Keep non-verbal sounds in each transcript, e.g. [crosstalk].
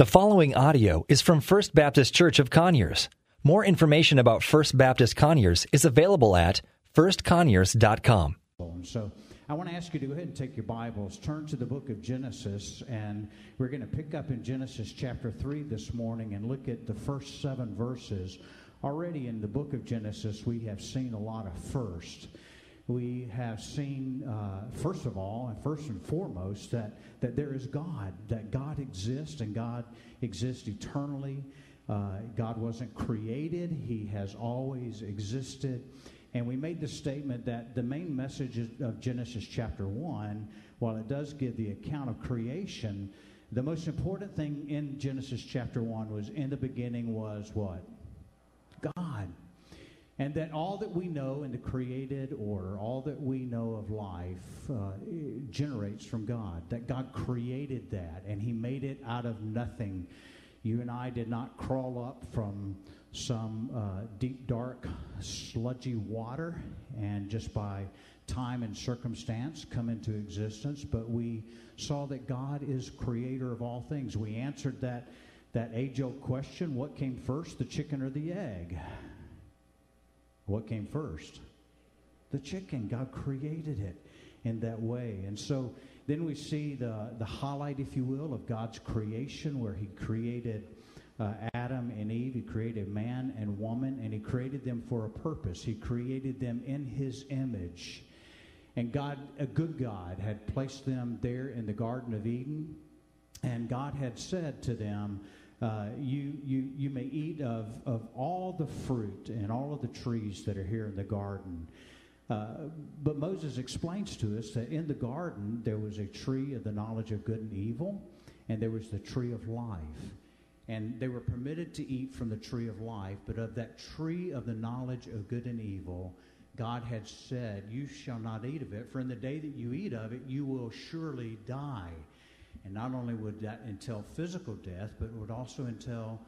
The following audio is from First Baptist Church of Conyers. More information about First Baptist Conyers is available at firstconyers.com. So I want to ask you to go ahead and take your Bibles, turn to the book of Genesis, and we're going to pick up in Genesis chapter 3 this morning and look at the first seven verses. Already in the book of Genesis, we have seen a lot of first. We have seen, uh, first of all, and first and foremost, that, that there is God, that God exists, and God exists eternally. Uh, God wasn't created, He has always existed. And we made the statement that the main message of Genesis chapter 1, while it does give the account of creation, the most important thing in Genesis chapter 1 was in the beginning was what? God. And that all that we know in the created order, all that we know of life, uh, generates from God. That God created that and He made it out of nothing. You and I did not crawl up from some uh, deep, dark, sludgy water and just by time and circumstance come into existence, but we saw that God is creator of all things. We answered that, that age old question what came first, the chicken or the egg? What came first? The chicken. God created it in that way. And so then we see the, the highlight, if you will, of God's creation, where He created uh, Adam and Eve. He created man and woman, and He created them for a purpose. He created them in His image. And God, a good God, had placed them there in the Garden of Eden, and God had said to them, uh, you, you, you may eat of, of all the fruit and all of the trees that are here in the garden. Uh, but Moses explains to us that in the garden there was a tree of the knowledge of good and evil, and there was the tree of life and they were permitted to eat from the tree of life, but of that tree of the knowledge of good and evil, God had said, You shall not eat of it, for in the day that you eat of it, you will surely die. And not only would that entail physical death, but it would also entail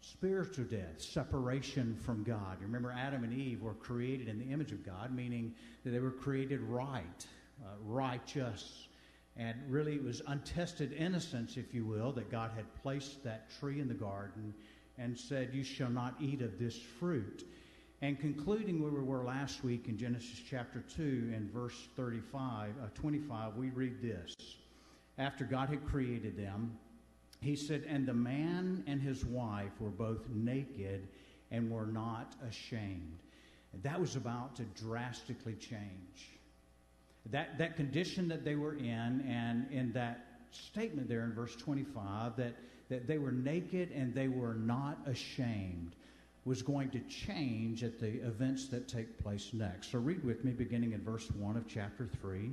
spiritual death, separation from God. You remember, Adam and Eve were created in the image of God, meaning that they were created right, uh, righteous, and really, it was untested innocence, if you will, that God had placed that tree in the garden and said, You shall not eat of this fruit. And concluding where we were last week in Genesis chapter 2 and verse 35, uh, 25, we read this. After God had created them, he said, And the man and his wife were both naked and were not ashamed. That was about to drastically change that, that condition that they were in, and in that statement there in verse 25, that, that they were naked and they were not ashamed, was going to change at the events that take place next. So read with me, beginning in verse 1 of chapter 3,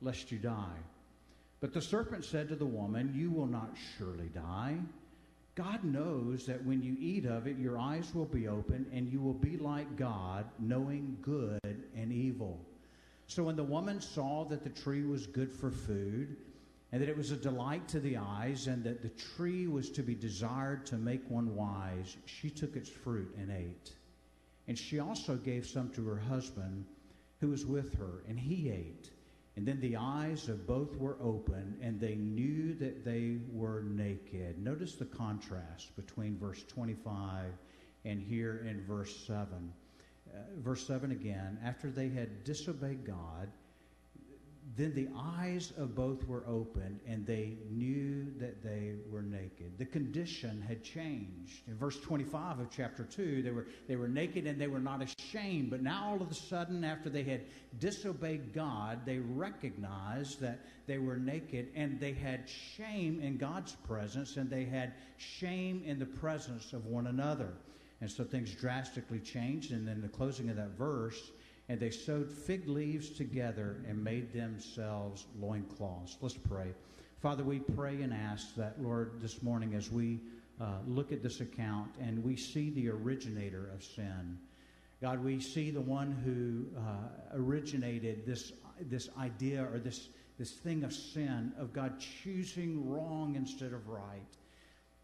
lest you die. But the serpent said to the woman, You will not surely die. God knows that when you eat of it, your eyes will be open and you will be like God, knowing good and evil. So when the woman saw that the tree was good for food, and that it was a delight to the eyes, and that the tree was to be desired to make one wise, she took its fruit and ate. And she also gave some to her husband who was with her, and he ate. And then the eyes of both were open, and they knew that they were naked. Notice the contrast between verse 25 and here in verse 7. Uh, verse 7 again, after they had disobeyed God, then the eyes of both were opened, and they knew that they were naked. The condition had changed. In verse 25 of chapter 2, they were, they were naked and they were not ashamed. But now, all of a sudden, after they had disobeyed God, they recognized that they were naked and they had shame in God's presence and they had shame in the presence of one another. And so things drastically changed. And then the closing of that verse, and they sewed fig leaves together and made themselves loincloths. Let's pray. Father, we pray and ask that, Lord, this morning as we uh, look at this account and we see the originator of sin. God, we see the one who uh, originated this, this idea or this, this thing of sin, of God choosing wrong instead of right.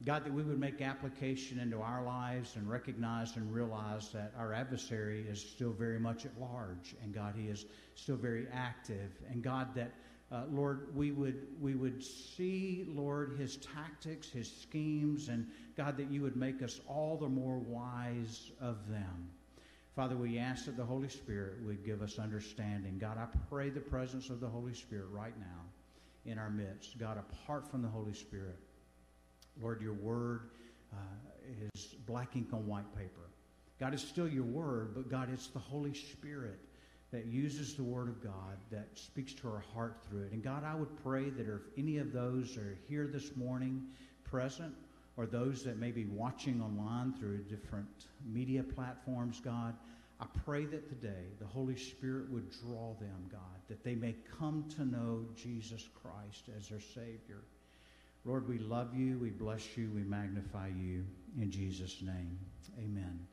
God, that we would make application into our lives and recognize and realize that our adversary is still very much at large, and God, he is still very active. And God, that uh, Lord, we would we would see, Lord, his tactics, his schemes, and God, that you would make us all the more wise of them. Father, we ask that the Holy Spirit would give us understanding. God, I pray the presence of the Holy Spirit right now in our midst. God, apart from the Holy Spirit, Lord, your word uh, is black ink on white paper. God, is still your word, but God, it's the Holy Spirit that uses the word of God that speaks to our heart through it. And God, I would pray that if any of those are here this morning present, or those that may be watching online through different media platforms, God, I pray that today the Holy Spirit would draw them, God, that they may come to know Jesus Christ as their Savior. Lord, we love you, we bless you, we magnify you. In Jesus' name, amen.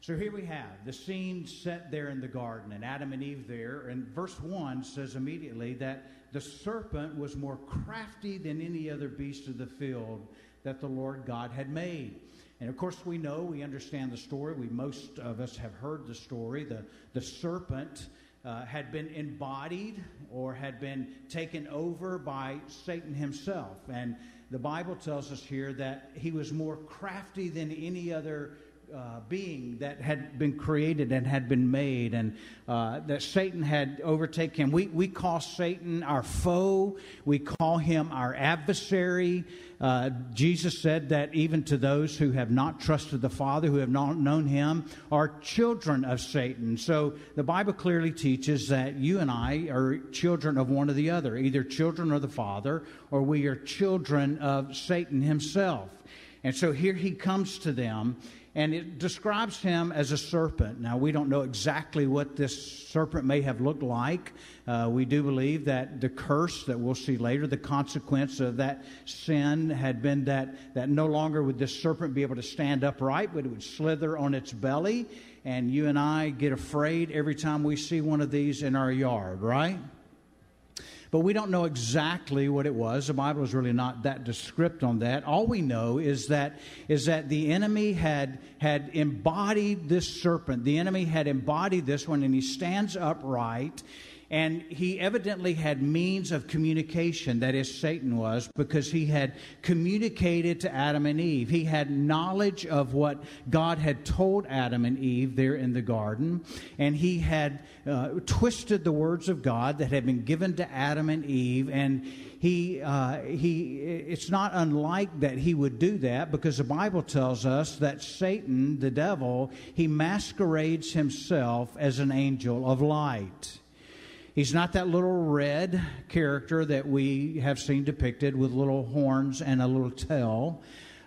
So here we have the scene set there in the garden, and Adam and Eve there. And verse 1 says immediately that the serpent was more crafty than any other beast of the field that the Lord God had made. And of course, we know, we understand the story. We most of us have heard the story. The, the serpent uh, had been embodied or had been taken over by Satan himself. And the Bible tells us here that he was more crafty than any other uh, being that had been created and had been made, and uh, that Satan had overtaken him. We, we call Satan our foe, we call him our adversary. Uh, Jesus said that even to those who have not trusted the Father, who have not known him, are children of Satan. So the Bible clearly teaches that you and I are children of one or the other, either children of the Father or we are children of Satan himself. And so here he comes to them and it describes him as a serpent. Now, we don't know exactly what this serpent may have looked like. Uh, we do believe that the curse that we'll see later, the consequence of that sin, had been that, that no longer would this serpent be able to stand upright, but it would slither on its belly. And you and I get afraid every time we see one of these in our yard, right? But we don't know exactly what it was. The Bible is really not that descriptive on that. All we know is that is that the enemy had had embodied this serpent. The enemy had embodied this one, and he stands upright and he evidently had means of communication, that is, Satan was, because he had communicated to Adam and Eve. He had knowledge of what God had told Adam and Eve there in the garden, and he had uh, twisted the words of God that had been given to Adam and Eve, and he, uh, he, it's not unlike that he would do that because the Bible tells us that Satan, the devil, he masquerades himself as an angel of light. He's not that little red character that we have seen depicted with little horns and a little tail.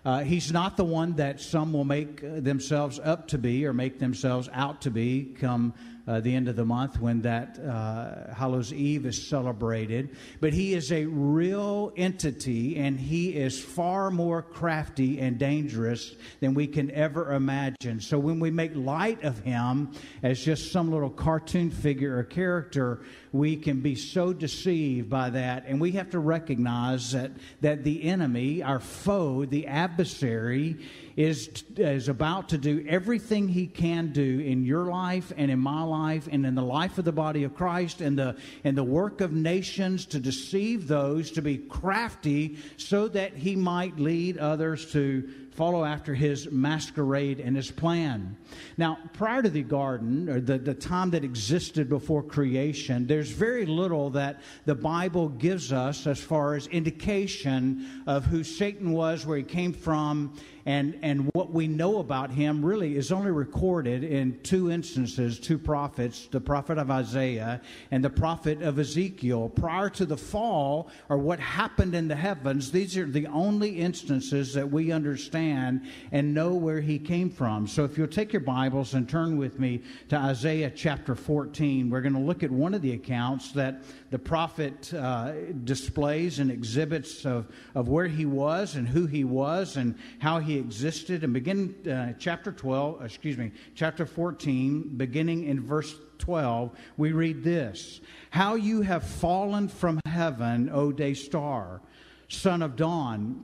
Uh, he's not the one that some will make themselves up to be or make themselves out to be come uh, the end of the month when that uh, Hallows Eve is celebrated. But he is a real entity and he is far more crafty and dangerous than we can ever imagine. So when we make light of him as just some little cartoon figure or character, we can be so deceived by that. And we have to recognize that, that the enemy, our foe, the adversary, is, is about to do everything he can do in your life and in my life and in the life of the body of Christ and the, and the work of nations to deceive those, to be crafty so that he might lead others to follow after his masquerade and his plan. Now, prior to the garden, or the, the time that existed before creation, there's very little that the Bible gives us as far as indication of who Satan was, where he came from, and, and what we know about him really is only recorded in two instances, two prophets, the prophet of Isaiah and the prophet of Ezekiel. Prior to the fall, or what happened in the heavens, these are the only instances that we understand and know where he came from. So if you'll take your Bibles and turn with me to Isaiah chapter 14, we're going to look at one of the accounts that the prophet uh, displays and exhibits of, of where he was and who he was and how he existed. And begin uh, chapter 12, excuse me, chapter 14, beginning in verse 12, we read this How you have fallen from heaven, O day star, son of dawn,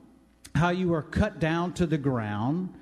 how you are cut down to the ground,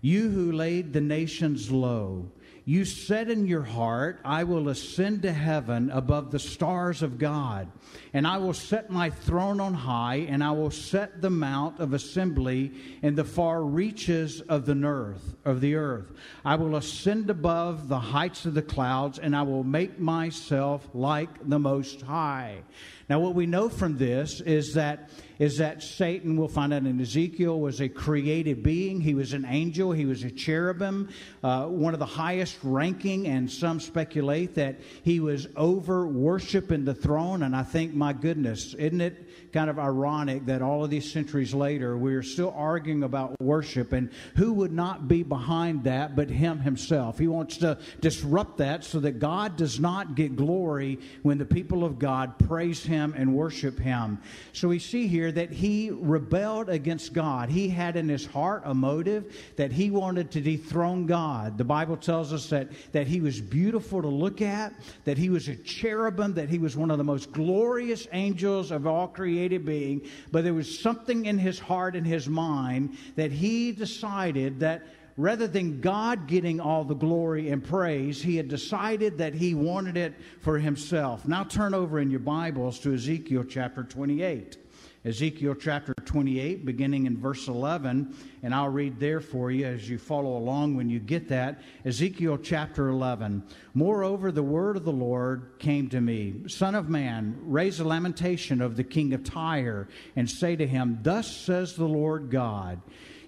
you who laid the nations low. You said in your heart, I will ascend to heaven above the stars of God, and I will set my throne on high, and I will set the mount of assembly in the far reaches of the earth of the earth. I will ascend above the heights of the clouds, and I will make myself like the most high. Now, what we know from this is that is that Satan, we'll find out in Ezekiel, was a created being. He was an angel. He was a cherubim, uh, one of the highest ranking, and some speculate that he was over worshiping the throne. And I think, my goodness, isn't it kind of ironic that all of these centuries later, we're still arguing about worship and who would not be behind that but him himself. He wants to disrupt that so that God does not get glory when the people of God praise him and worship him. So we see here that he rebelled against God. He had in his heart a motive that he wanted to dethrone God. The Bible tells us that, that he was beautiful to look at, that he was a cherubim, that he was one of the most glorious angels of all created being, but there was something in his heart and his mind that he decided that rather than God getting all the glory and praise, he had decided that he wanted it for himself. Now turn over in your Bibles to Ezekiel chapter 28. Ezekiel chapter 28, beginning in verse 11, and I'll read there for you as you follow along when you get that. Ezekiel chapter 11. Moreover, the word of the Lord came to me Son of man, raise a lamentation of the king of Tyre, and say to him, Thus says the Lord God,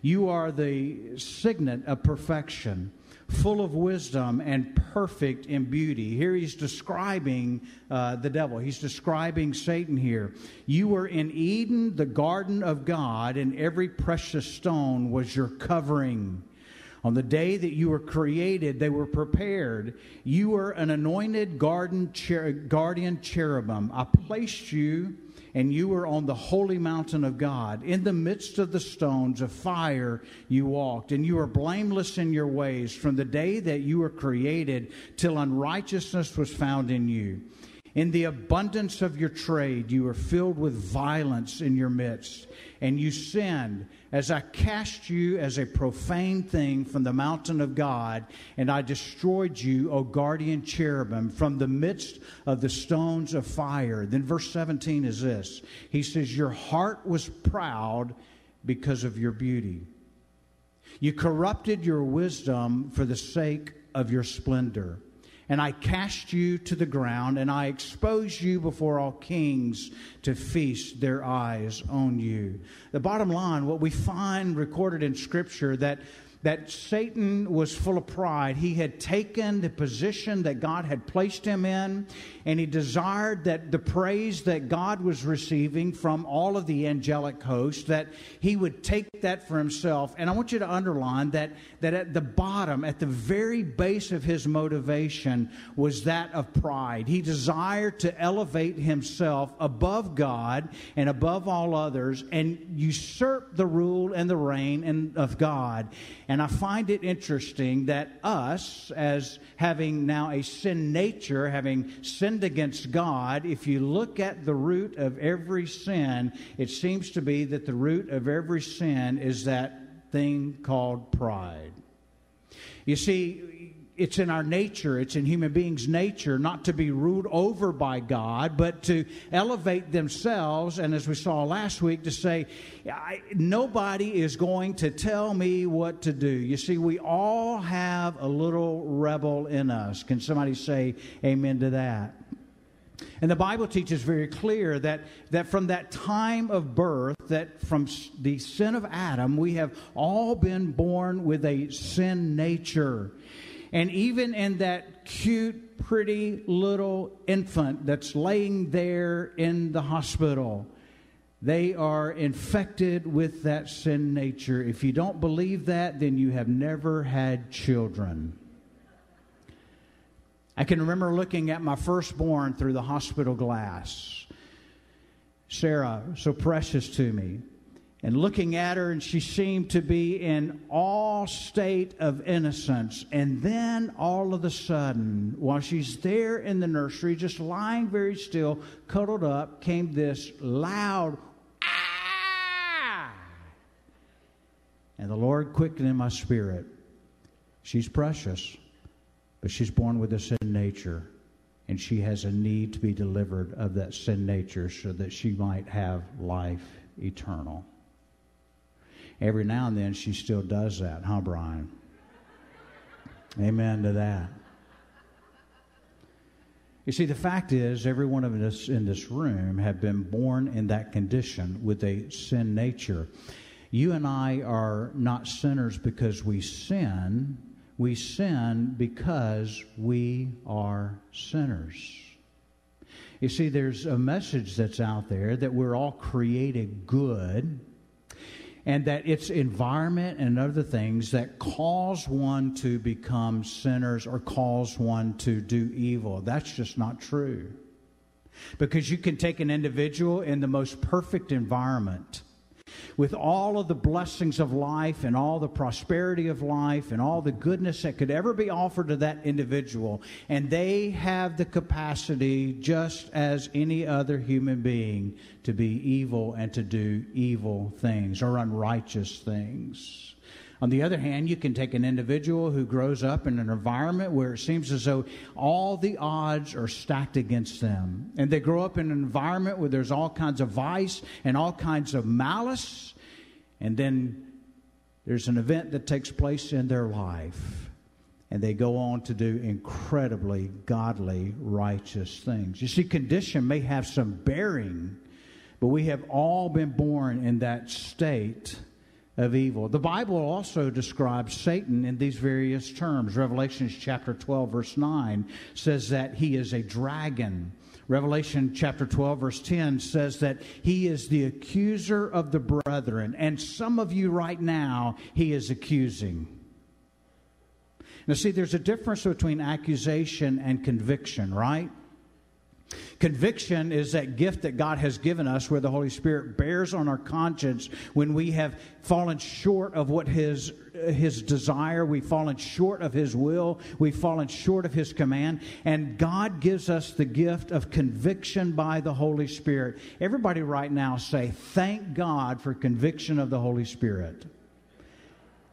You are the signet of perfection full of wisdom and perfect in beauty. Here he's describing uh, the devil. He's describing Satan here. You were in Eden, the garden of God, and every precious stone was your covering. On the day that you were created, they were prepared. You were an anointed garden cher- guardian cherubim. I placed you and you were on the holy mountain of God. In the midst of the stones of fire you walked, and you were blameless in your ways from the day that you were created till unrighteousness was found in you. In the abundance of your trade, you were filled with violence in your midst, and you sinned as I cast you as a profane thing from the mountain of God, and I destroyed you, O guardian cherubim, from the midst of the stones of fire. Then verse 17 is this He says, Your heart was proud because of your beauty. You corrupted your wisdom for the sake of your splendor and I cast you to the ground, and I expose you before all kings to feast their eyes on you. The bottom line, what we find recorded in Scripture, that that Satan was full of pride. He had taken the position that God had placed him in, and he desired that the praise that God was receiving from all of the angelic host, that he would take that for himself. And I want you to underline that, that at the bottom, at the very base of his motivation, was that of pride. He desired to elevate himself above God and above all others and usurp the rule and the reign and of God. And I find it interesting that us, as having now a sin nature, having sinned against God, if you look at the root of every sin, it seems to be that the root of every sin is that thing called pride. You see, it's in our nature, it's in human beings' nature not to be ruled over by God, but to elevate themselves. And as we saw last week, to say, nobody is going to tell me what to do. You see, we all have a little rebel in us. Can somebody say amen to that? And the Bible teaches very clear that, that from that time of birth, that from the sin of Adam, we have all been born with a sin nature. And even in that cute, pretty little infant that's laying there in the hospital, they are infected with that sin nature. If you don't believe that, then you have never had children. I can remember looking at my firstborn through the hospital glass. Sarah, so precious to me. And looking at her, and she seemed to be in all state of innocence. And then all of a sudden, while she's there in the nursery, just lying very still, cuddled up, came this loud ah! And the Lord quickened in my spirit. She's precious, but she's born with a sin nature and she has a need to be delivered of that sin nature so that she might have life eternal. Every now and then she still does that, huh, Brian? Amen to that. You see, the fact is, every one of us in this room have been born in that condition with a sin nature. You and I are not sinners because we sin, we sin because we are sinners. You see, there's a message that's out there that we're all created good and that it's environment and other things that cause one to become sinners or cause one to do evil. That's just not true. Because you can take an individual in the most perfect environment with all of the blessings of life and all the prosperity of life and all the goodness that could ever be offered to that individual. And they have the capacity, just as any other human being, to be evil and to do evil things or unrighteous things. On the other hand, you can take an individual who grows up in an environment where it seems as though all the odds are stacked against them. And they grow up in an environment where there's all kinds of vice and all kinds of malice. And then there's an event that takes place in their life. And they go on to do incredibly godly, righteous things. You see, condition may have some bearing, but we have all been born in that state of evil. The Bible also describes Satan in these various terms. Revelation chapter 12, verse 9 says that he is a dragon. Revelation chapter 12, verse 10 says that he is the accuser of the brethren. And some of you right now, he is accusing. Now, see, there's a difference between accusation and conviction, right? Conviction is that gift that God has given us where the Holy Spirit bears on our conscience when we have fallen short of what His, his desire, we've fallen short of His will, we've fallen short of His command, and God gives us the gift of conviction by the Holy Spirit. Everybody, right now, say, Thank God for conviction of the Holy Spirit.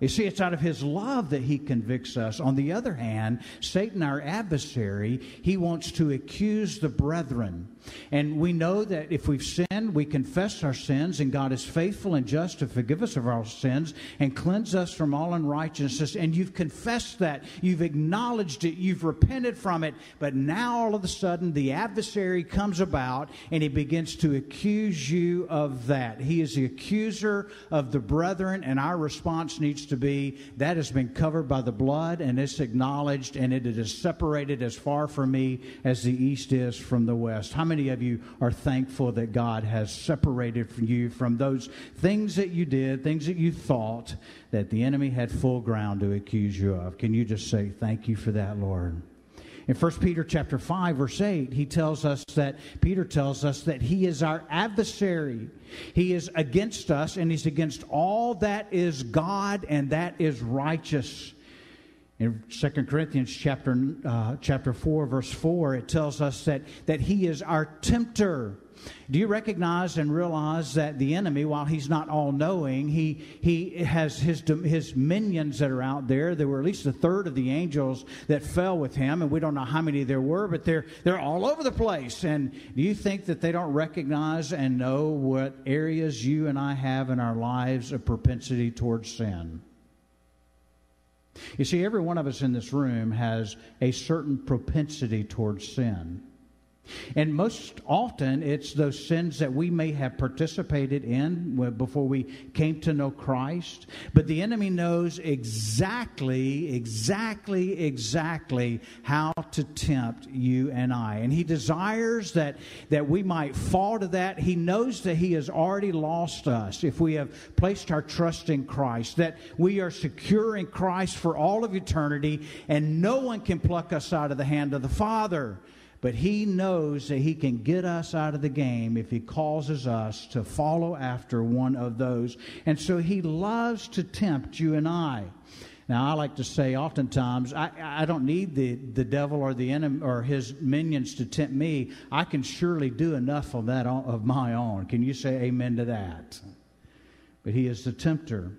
You see, it's out of his love that he convicts us. On the other hand, Satan, our adversary, he wants to accuse the brethren. And we know that if we've sinned, we confess our sins, and God is faithful and just to forgive us of our sins and cleanse us from all unrighteousness. And you've confessed that, you've acknowledged it, you've repented from it. But now all of a sudden, the adversary comes about and he begins to accuse you of that. He is the accuser of the brethren, and our response needs to be that has been covered by the blood, and it's acknowledged, and it is separated as far from me as the east is from the west. How many many of you are thankful that God has separated from you from those things that you did, things that you thought that the enemy had full ground to accuse you of? Can you just say, Thank you for that, Lord? In 1 Peter chapter 5 verse 8, he tells us that Peter tells us that he is our adversary. He is against us and he's against all that is God and that is righteous. In 2 Corinthians chapter, uh, chapter 4, verse 4, it tells us that, that he is our tempter. Do you recognize and realize that the enemy, while he's not all knowing, he, he has his, his minions that are out there. There were at least a third of the angels that fell with him, and we don't know how many there were, but they're, they're all over the place. And do you think that they don't recognize and know what areas you and I have in our lives of propensity towards sin? You see, every one of us in this room has a certain propensity towards sin. And most often, it's those sins that we may have participated in before we came to know Christ. But the enemy knows exactly, exactly, exactly how to tempt you and I. And he desires that, that we might fall to that. He knows that he has already lost us if we have placed our trust in Christ, that we are secure in Christ for all of eternity, and no one can pluck us out of the hand of the Father. But he knows that he can get us out of the game if he causes us to follow after one of those. And so he loves to tempt you and I. Now, I like to say oftentimes, I, I don't need the, the devil or the enemy or his minions to tempt me. I can surely do enough of that of my own. Can you say amen to that? But he is the tempter.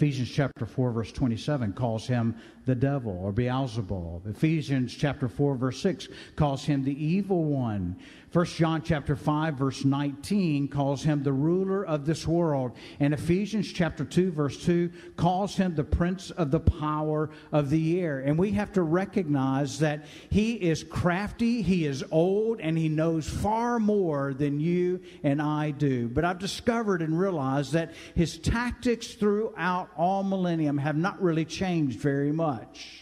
Ephesians chapter 4, verse 27 calls him the devil or Beelzebul. Ephesians chapter 4 verse 6 calls him the evil one. 1 John chapter 5 verse 19 calls him the ruler of this world. And Ephesians chapter 2 verse 2 calls him the prince of the power of the air. And we have to recognize that he is crafty, he is old, and he knows far more than you and I do. But I've discovered and realized that his tactics throughout all millennium have not really changed very much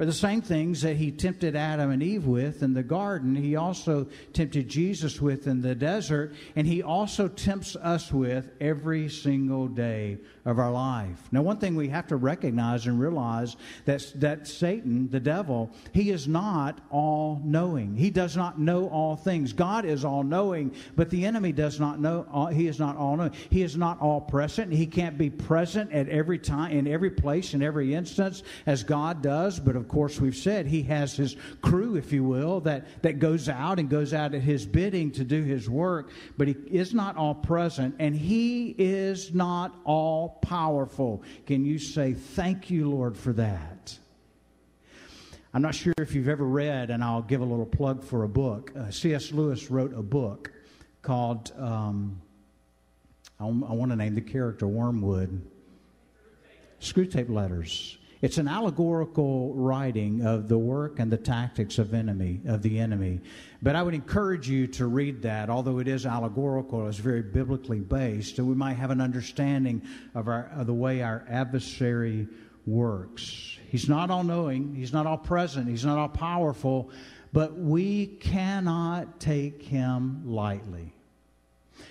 are the same things that he tempted Adam and Eve with in the garden, he also tempted Jesus with in the desert, and he also tempts us with every single day of our life. Now, one thing we have to recognize and realize that, that Satan, the devil, he is not all knowing. He does not know all things. God is all knowing, but the enemy does not know, uh, he is not all knowing. He is not all present. He can't be present at every time, in every place, in every instance, as God does, but of course, we've said he has his crew, if you will, that, that goes out and goes out at his bidding to do his work, but he is not all present and he is not all powerful. Can you say, Thank you, Lord, for that? I'm not sure if you've ever read, and I'll give a little plug for a book. Uh, C.S. Lewis wrote a book called, um, I, I want to name the character Wormwood. Screwtape Letters. It's an allegorical writing of the work and the tactics of enemy of the enemy. But I would encourage you to read that, although it is allegorical, it's very biblically based, and we might have an understanding of, our, of the way our adversary works. He's not all knowing, he's not all present, he's not all powerful, but we cannot take him lightly.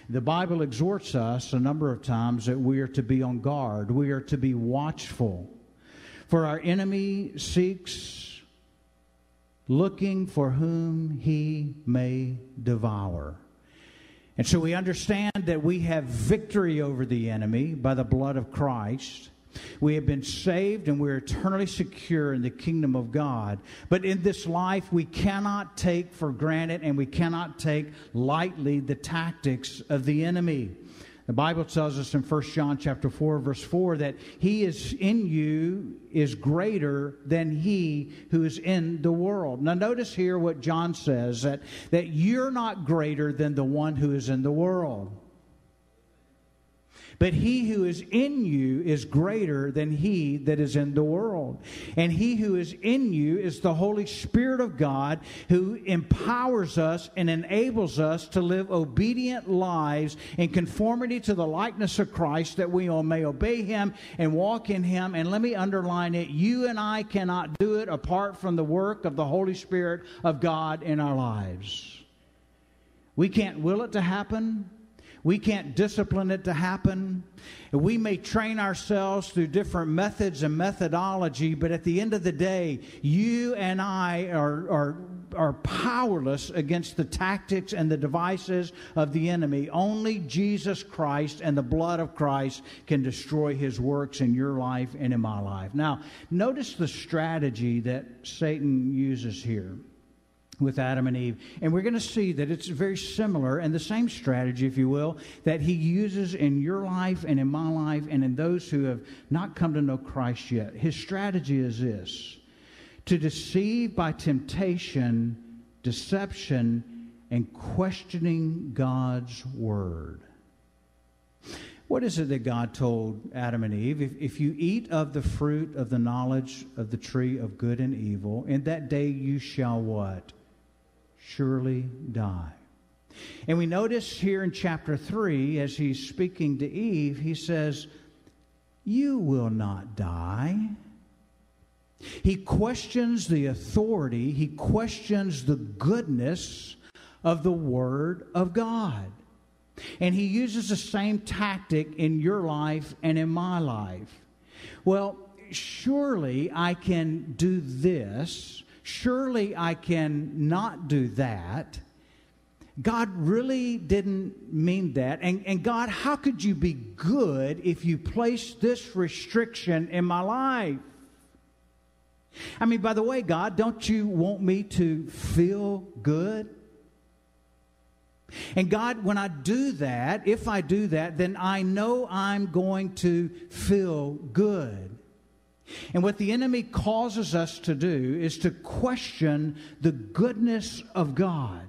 The Bible exhorts us a number of times that we are to be on guard, we are to be watchful. For our enemy seeks looking for whom he may devour. And so we understand that we have victory over the enemy by the blood of Christ. We have been saved and we're eternally secure in the kingdom of God. But in this life, we cannot take for granted and we cannot take lightly the tactics of the enemy. The Bible tells us in 1 John chapter 4 verse 4 that he is in you is greater than he who is in the world. Now notice here what John says that that you're not greater than the one who is in the world. But he who is in you is greater than he that is in the world. And he who is in you is the Holy Spirit of God who empowers us and enables us to live obedient lives in conformity to the likeness of Christ that we all may obey him and walk in him. And let me underline it you and I cannot do it apart from the work of the Holy Spirit of God in our lives. We can't will it to happen. We can't discipline it to happen. We may train ourselves through different methods and methodology, but at the end of the day, you and I are, are, are powerless against the tactics and the devices of the enemy. Only Jesus Christ and the blood of Christ can destroy his works in your life and in my life. Now, notice the strategy that Satan uses here with Adam and Eve. And we're going to see that it's very similar and the same strategy, if you will, that he uses in your life and in my life and in those who have not come to know Christ yet. His strategy is this to deceive by temptation, deception, and questioning God's word. What is it that God told Adam and Eve? If, if you eat of the fruit of the knowledge of the tree of good and evil, in that day you shall what? Surely die. And we notice here in chapter 3, as he's speaking to Eve, he says, You will not die. He questions the authority, he questions the goodness of the Word of God. And he uses the same tactic in your life and in my life. Well, surely I can do this. Surely I can not do that. God really didn't mean that. And, and God, how could you be good if you placed this restriction in my life? I mean, by the way, God, don't you want me to feel good? And God, when I do that, if I do that, then I know I'm going to feel good. And what the enemy causes us to do is to question the goodness of God.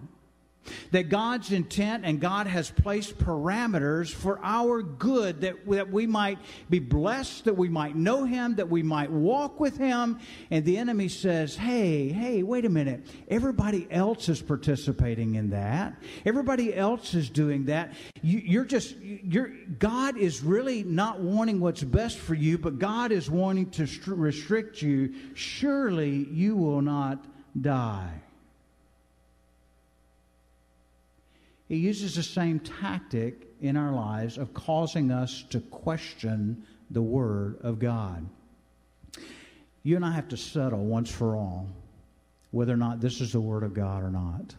That God's intent and God has placed parameters for our good, that, that we might be blessed, that we might know Him, that we might walk with Him. And the enemy says, hey, hey, wait a minute. Everybody else is participating in that. Everybody else is doing that. You, you're just, you're, God is really not wanting what's best for you, but God is wanting to restrict you. Surely you will not die. He uses the same tactic in our lives of causing us to question the Word of God. You and I have to settle once for all whether or not this is the Word of God or not.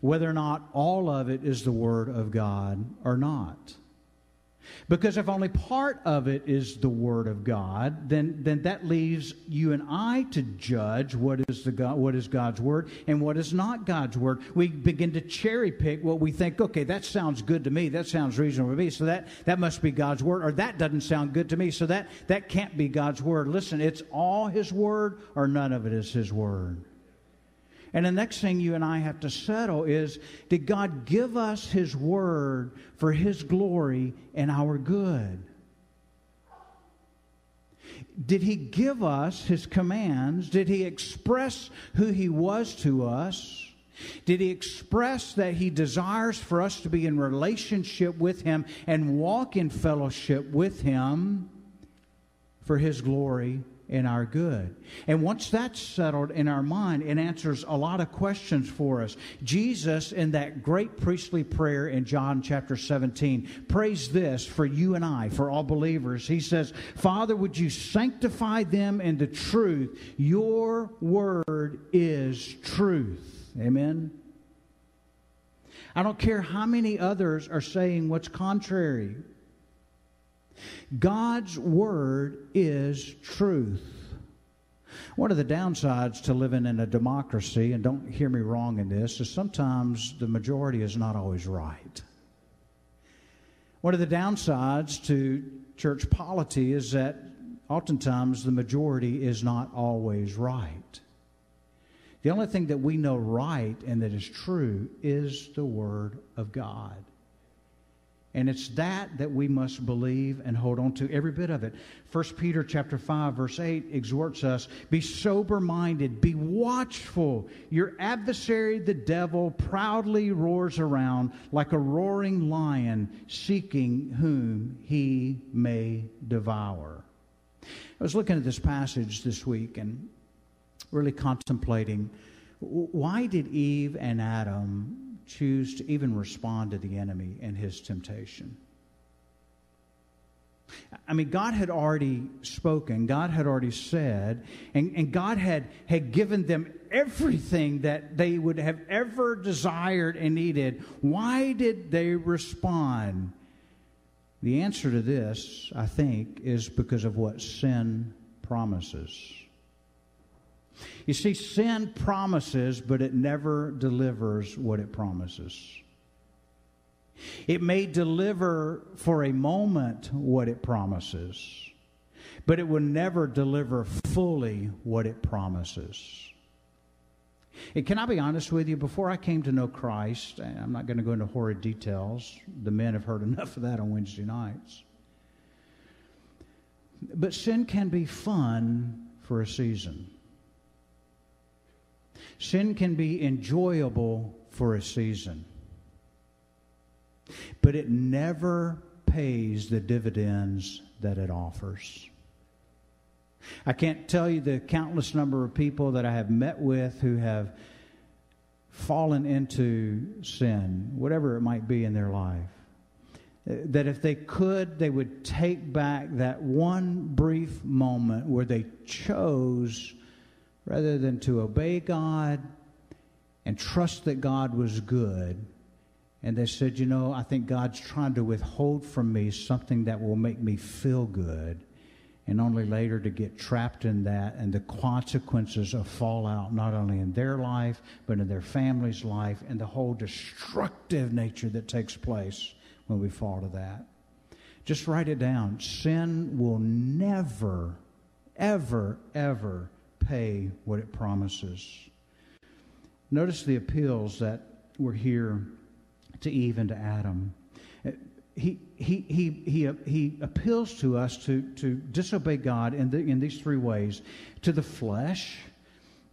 Whether or not all of it is the Word of God or not. Because if only part of it is the Word of God, then, then that leaves you and I to judge what is, the God, what is God's Word and what is not God's Word. We begin to cherry pick what we think, okay, that sounds good to me, that sounds reasonable to me, so that, that must be God's Word, or that doesn't sound good to me, so that, that can't be God's Word. Listen, it's all His Word or none of it is His Word. And the next thing you and I have to settle is did God give us His word for His glory and our good? Did He give us His commands? Did He express who He was to us? Did He express that He desires for us to be in relationship with Him and walk in fellowship with Him for His glory in our good. And once that's settled in our mind, it answers a lot of questions for us. Jesus, in that great priestly prayer in John chapter 17, prays this for you and I, for all believers. He says, Father, would you sanctify them in the truth? Your word is truth. Amen. I don't care how many others are saying what's contrary. God's word is truth. One of the downsides to living in a democracy, and don't hear me wrong in this, is sometimes the majority is not always right. One of the downsides to church polity is that oftentimes the majority is not always right. The only thing that we know right and that is true is the Word of God. And it's that that we must believe and hold on to every bit of it. 1 Peter chapter 5 verse 8 exhorts us, be sober minded, be watchful. Your adversary the devil proudly roars around like a roaring lion seeking whom he may devour. I was looking at this passage this week and really contemplating why did Eve and Adam choose to even respond to the enemy and his temptation. I mean, God had already spoken, God had already said, and, and God had, had given them everything that they would have ever desired and needed. Why did they respond? The answer to this, I think, is because of what sin promises. You see, sin promises, but it never delivers what it promises. It may deliver for a moment what it promises, but it will never deliver fully what it promises. And can I be honest with you? Before I came to know Christ, I'm not going to go into horrid details. The men have heard [laughs] enough of that on Wednesday nights. But sin can be fun for a season. Sin can be enjoyable for a season, but it never pays the dividends that it offers. I can't tell you the countless number of people that I have met with who have fallen into sin, whatever it might be in their life. That if they could, they would take back that one brief moment where they chose, rather than to obey God and trust that God was good, and they said, You know, I think God's trying to withhold from me something that will make me feel good and only later to get trapped in that and the consequences of fallout, not only in their life, but in their family's life, and the whole destructive nature that takes place when we fall to that. Just write it down. Sin will never, ever, ever pay what it promises. Notice the appeals that were here to Eve and to Adam he, he, he, he, he appeals to us to, to disobey God in, the, in these three ways to the flesh,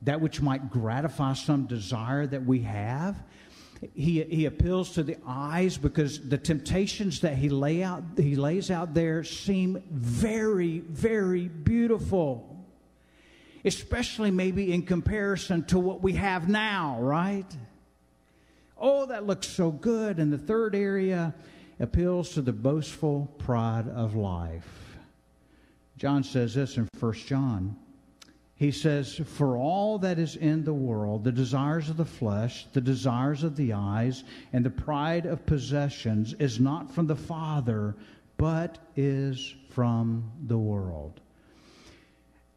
that which might gratify some desire that we have. He, he appeals to the eyes because the temptations that he, lay out, he lays out there seem very, very beautiful, especially maybe in comparison to what we have now, right? Oh, that looks so good. And the third area, appeals to the boastful pride of life. John says this in 1 John. He says, For all that is in the world, the desires of the flesh, the desires of the eyes, and the pride of possessions is not from the Father, but is from the world.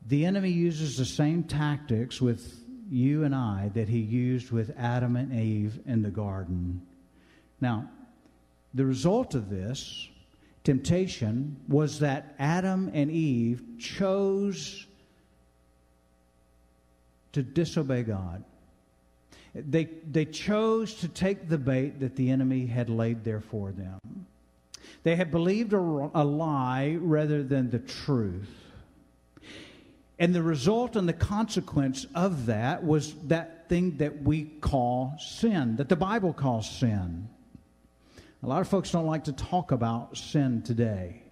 The enemy uses the same tactics with you and I that he used with Adam and Eve in the garden. Now, the result of this temptation was that Adam and Eve chose to disobey God. They, they chose to take the bait that the enemy had laid there for them. They had believed a, a lie rather than the truth. And the result and the consequence of that was that thing that we call sin, that the Bible calls sin. A lot of folks don't like to talk about sin today.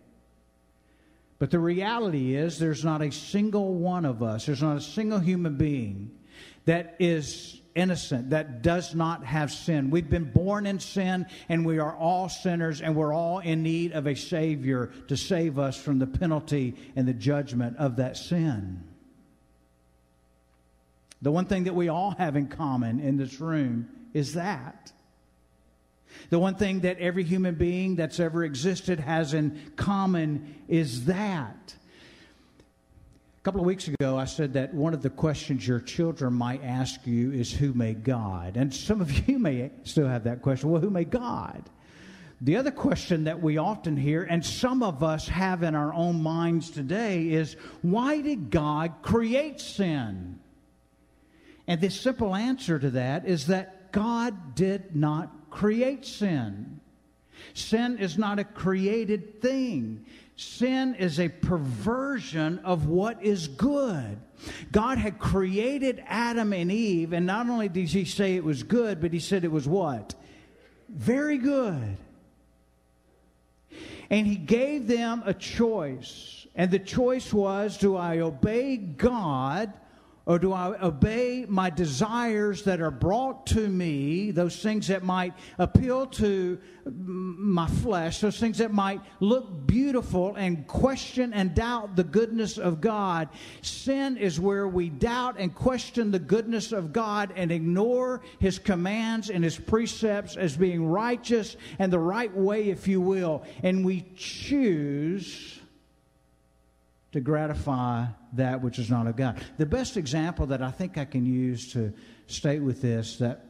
But the reality is, there's not a single one of us, there's not a single human being that is innocent, that does not have sin. We've been born in sin, and we are all sinners, and we're all in need of a Savior to save us from the penalty and the judgment of that sin. The one thing that we all have in common in this room is that. The one thing that every human being that's ever existed has in common is that. A couple of weeks ago, I said that one of the questions your children might ask you is, Who made God? And some of [laughs] you may still have that question Well, who made God? The other question that we often hear, and some of us have in our own minds today, is why did God create sin? And the simple answer to that is that God did not create sin. Sin is not a created thing. Sin is a perversion of what is good. God had created Adam and Eve, and not only did he say it was good, but he said it was what? Very good. And he gave them a choice. And the choice was do I obey God or do I obey my desires that are brought to me, those things that might appeal to my flesh, those things that might look beautiful and question and doubt the goodness of God? Sin is where we doubt and question the goodness of God and ignore His commands and His precepts as being righteous and the right way, if you will. And we choose to gratify that which is not of God. The best example that I think I can use to state with this that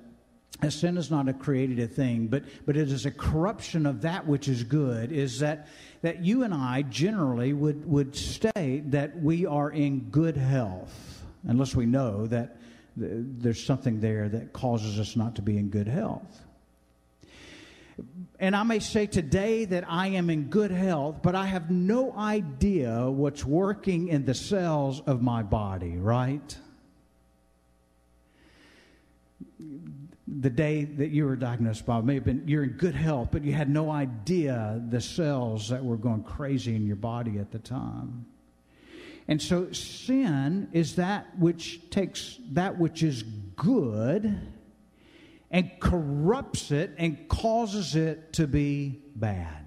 sin is not a created a thing, but, but it is a corruption of that which is good, is that, that you and I generally would, would state that we are in good health, unless we know that there's something there that causes us not to be in good health. And I may say today that I am in good health, but I have no idea what's working in the cells of my body, right? the day that you were diagnosed, Bob, may have been you're in good health, but you had no idea the cells that were going crazy in your body at the time. And so sin is that which takes that which is good and corrupts it and causes it to be bad.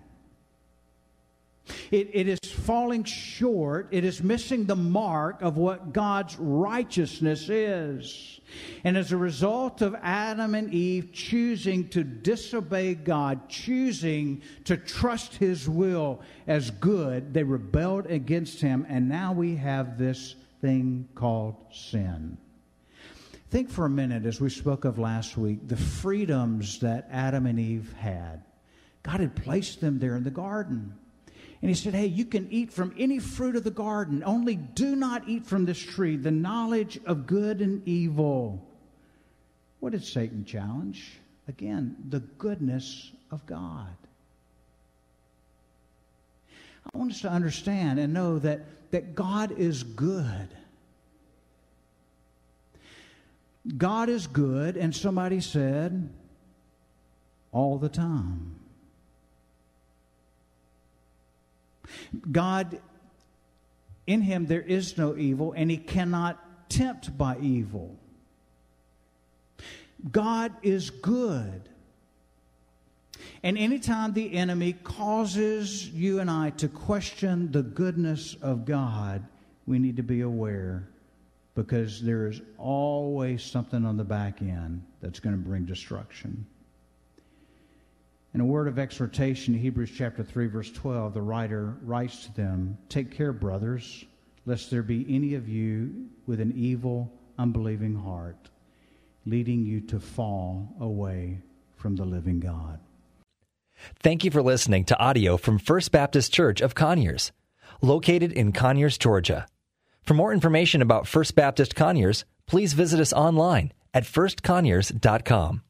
It, it is falling short. It is missing the mark of what God's righteousness is. And as a result of Adam and Eve choosing to disobey God, choosing to trust His will as good, they rebelled against Him. And now we have this thing called sin. Think for a minute, as we spoke of last week, the freedoms that Adam and Eve had. God had placed them there in the garden. And he said, Hey, you can eat from any fruit of the garden, only do not eat from this tree, the knowledge of good and evil. What did Satan challenge? Again, the goodness of God. I want us to understand and know that, that God is good. God is good, and somebody said, all the time. God, in him there is no evil, and he cannot tempt by evil. God is good. And anytime the enemy causes you and I to question the goodness of God, we need to be aware because there is always something on the back end that's going to bring destruction. In a word of exhortation, Hebrews chapter 3, verse 12, the writer writes to them Take care, brothers, lest there be any of you with an evil, unbelieving heart, leading you to fall away from the living God. Thank you for listening to audio from First Baptist Church of Conyers, located in Conyers, Georgia. For more information about First Baptist Conyers, please visit us online at firstconyers.com.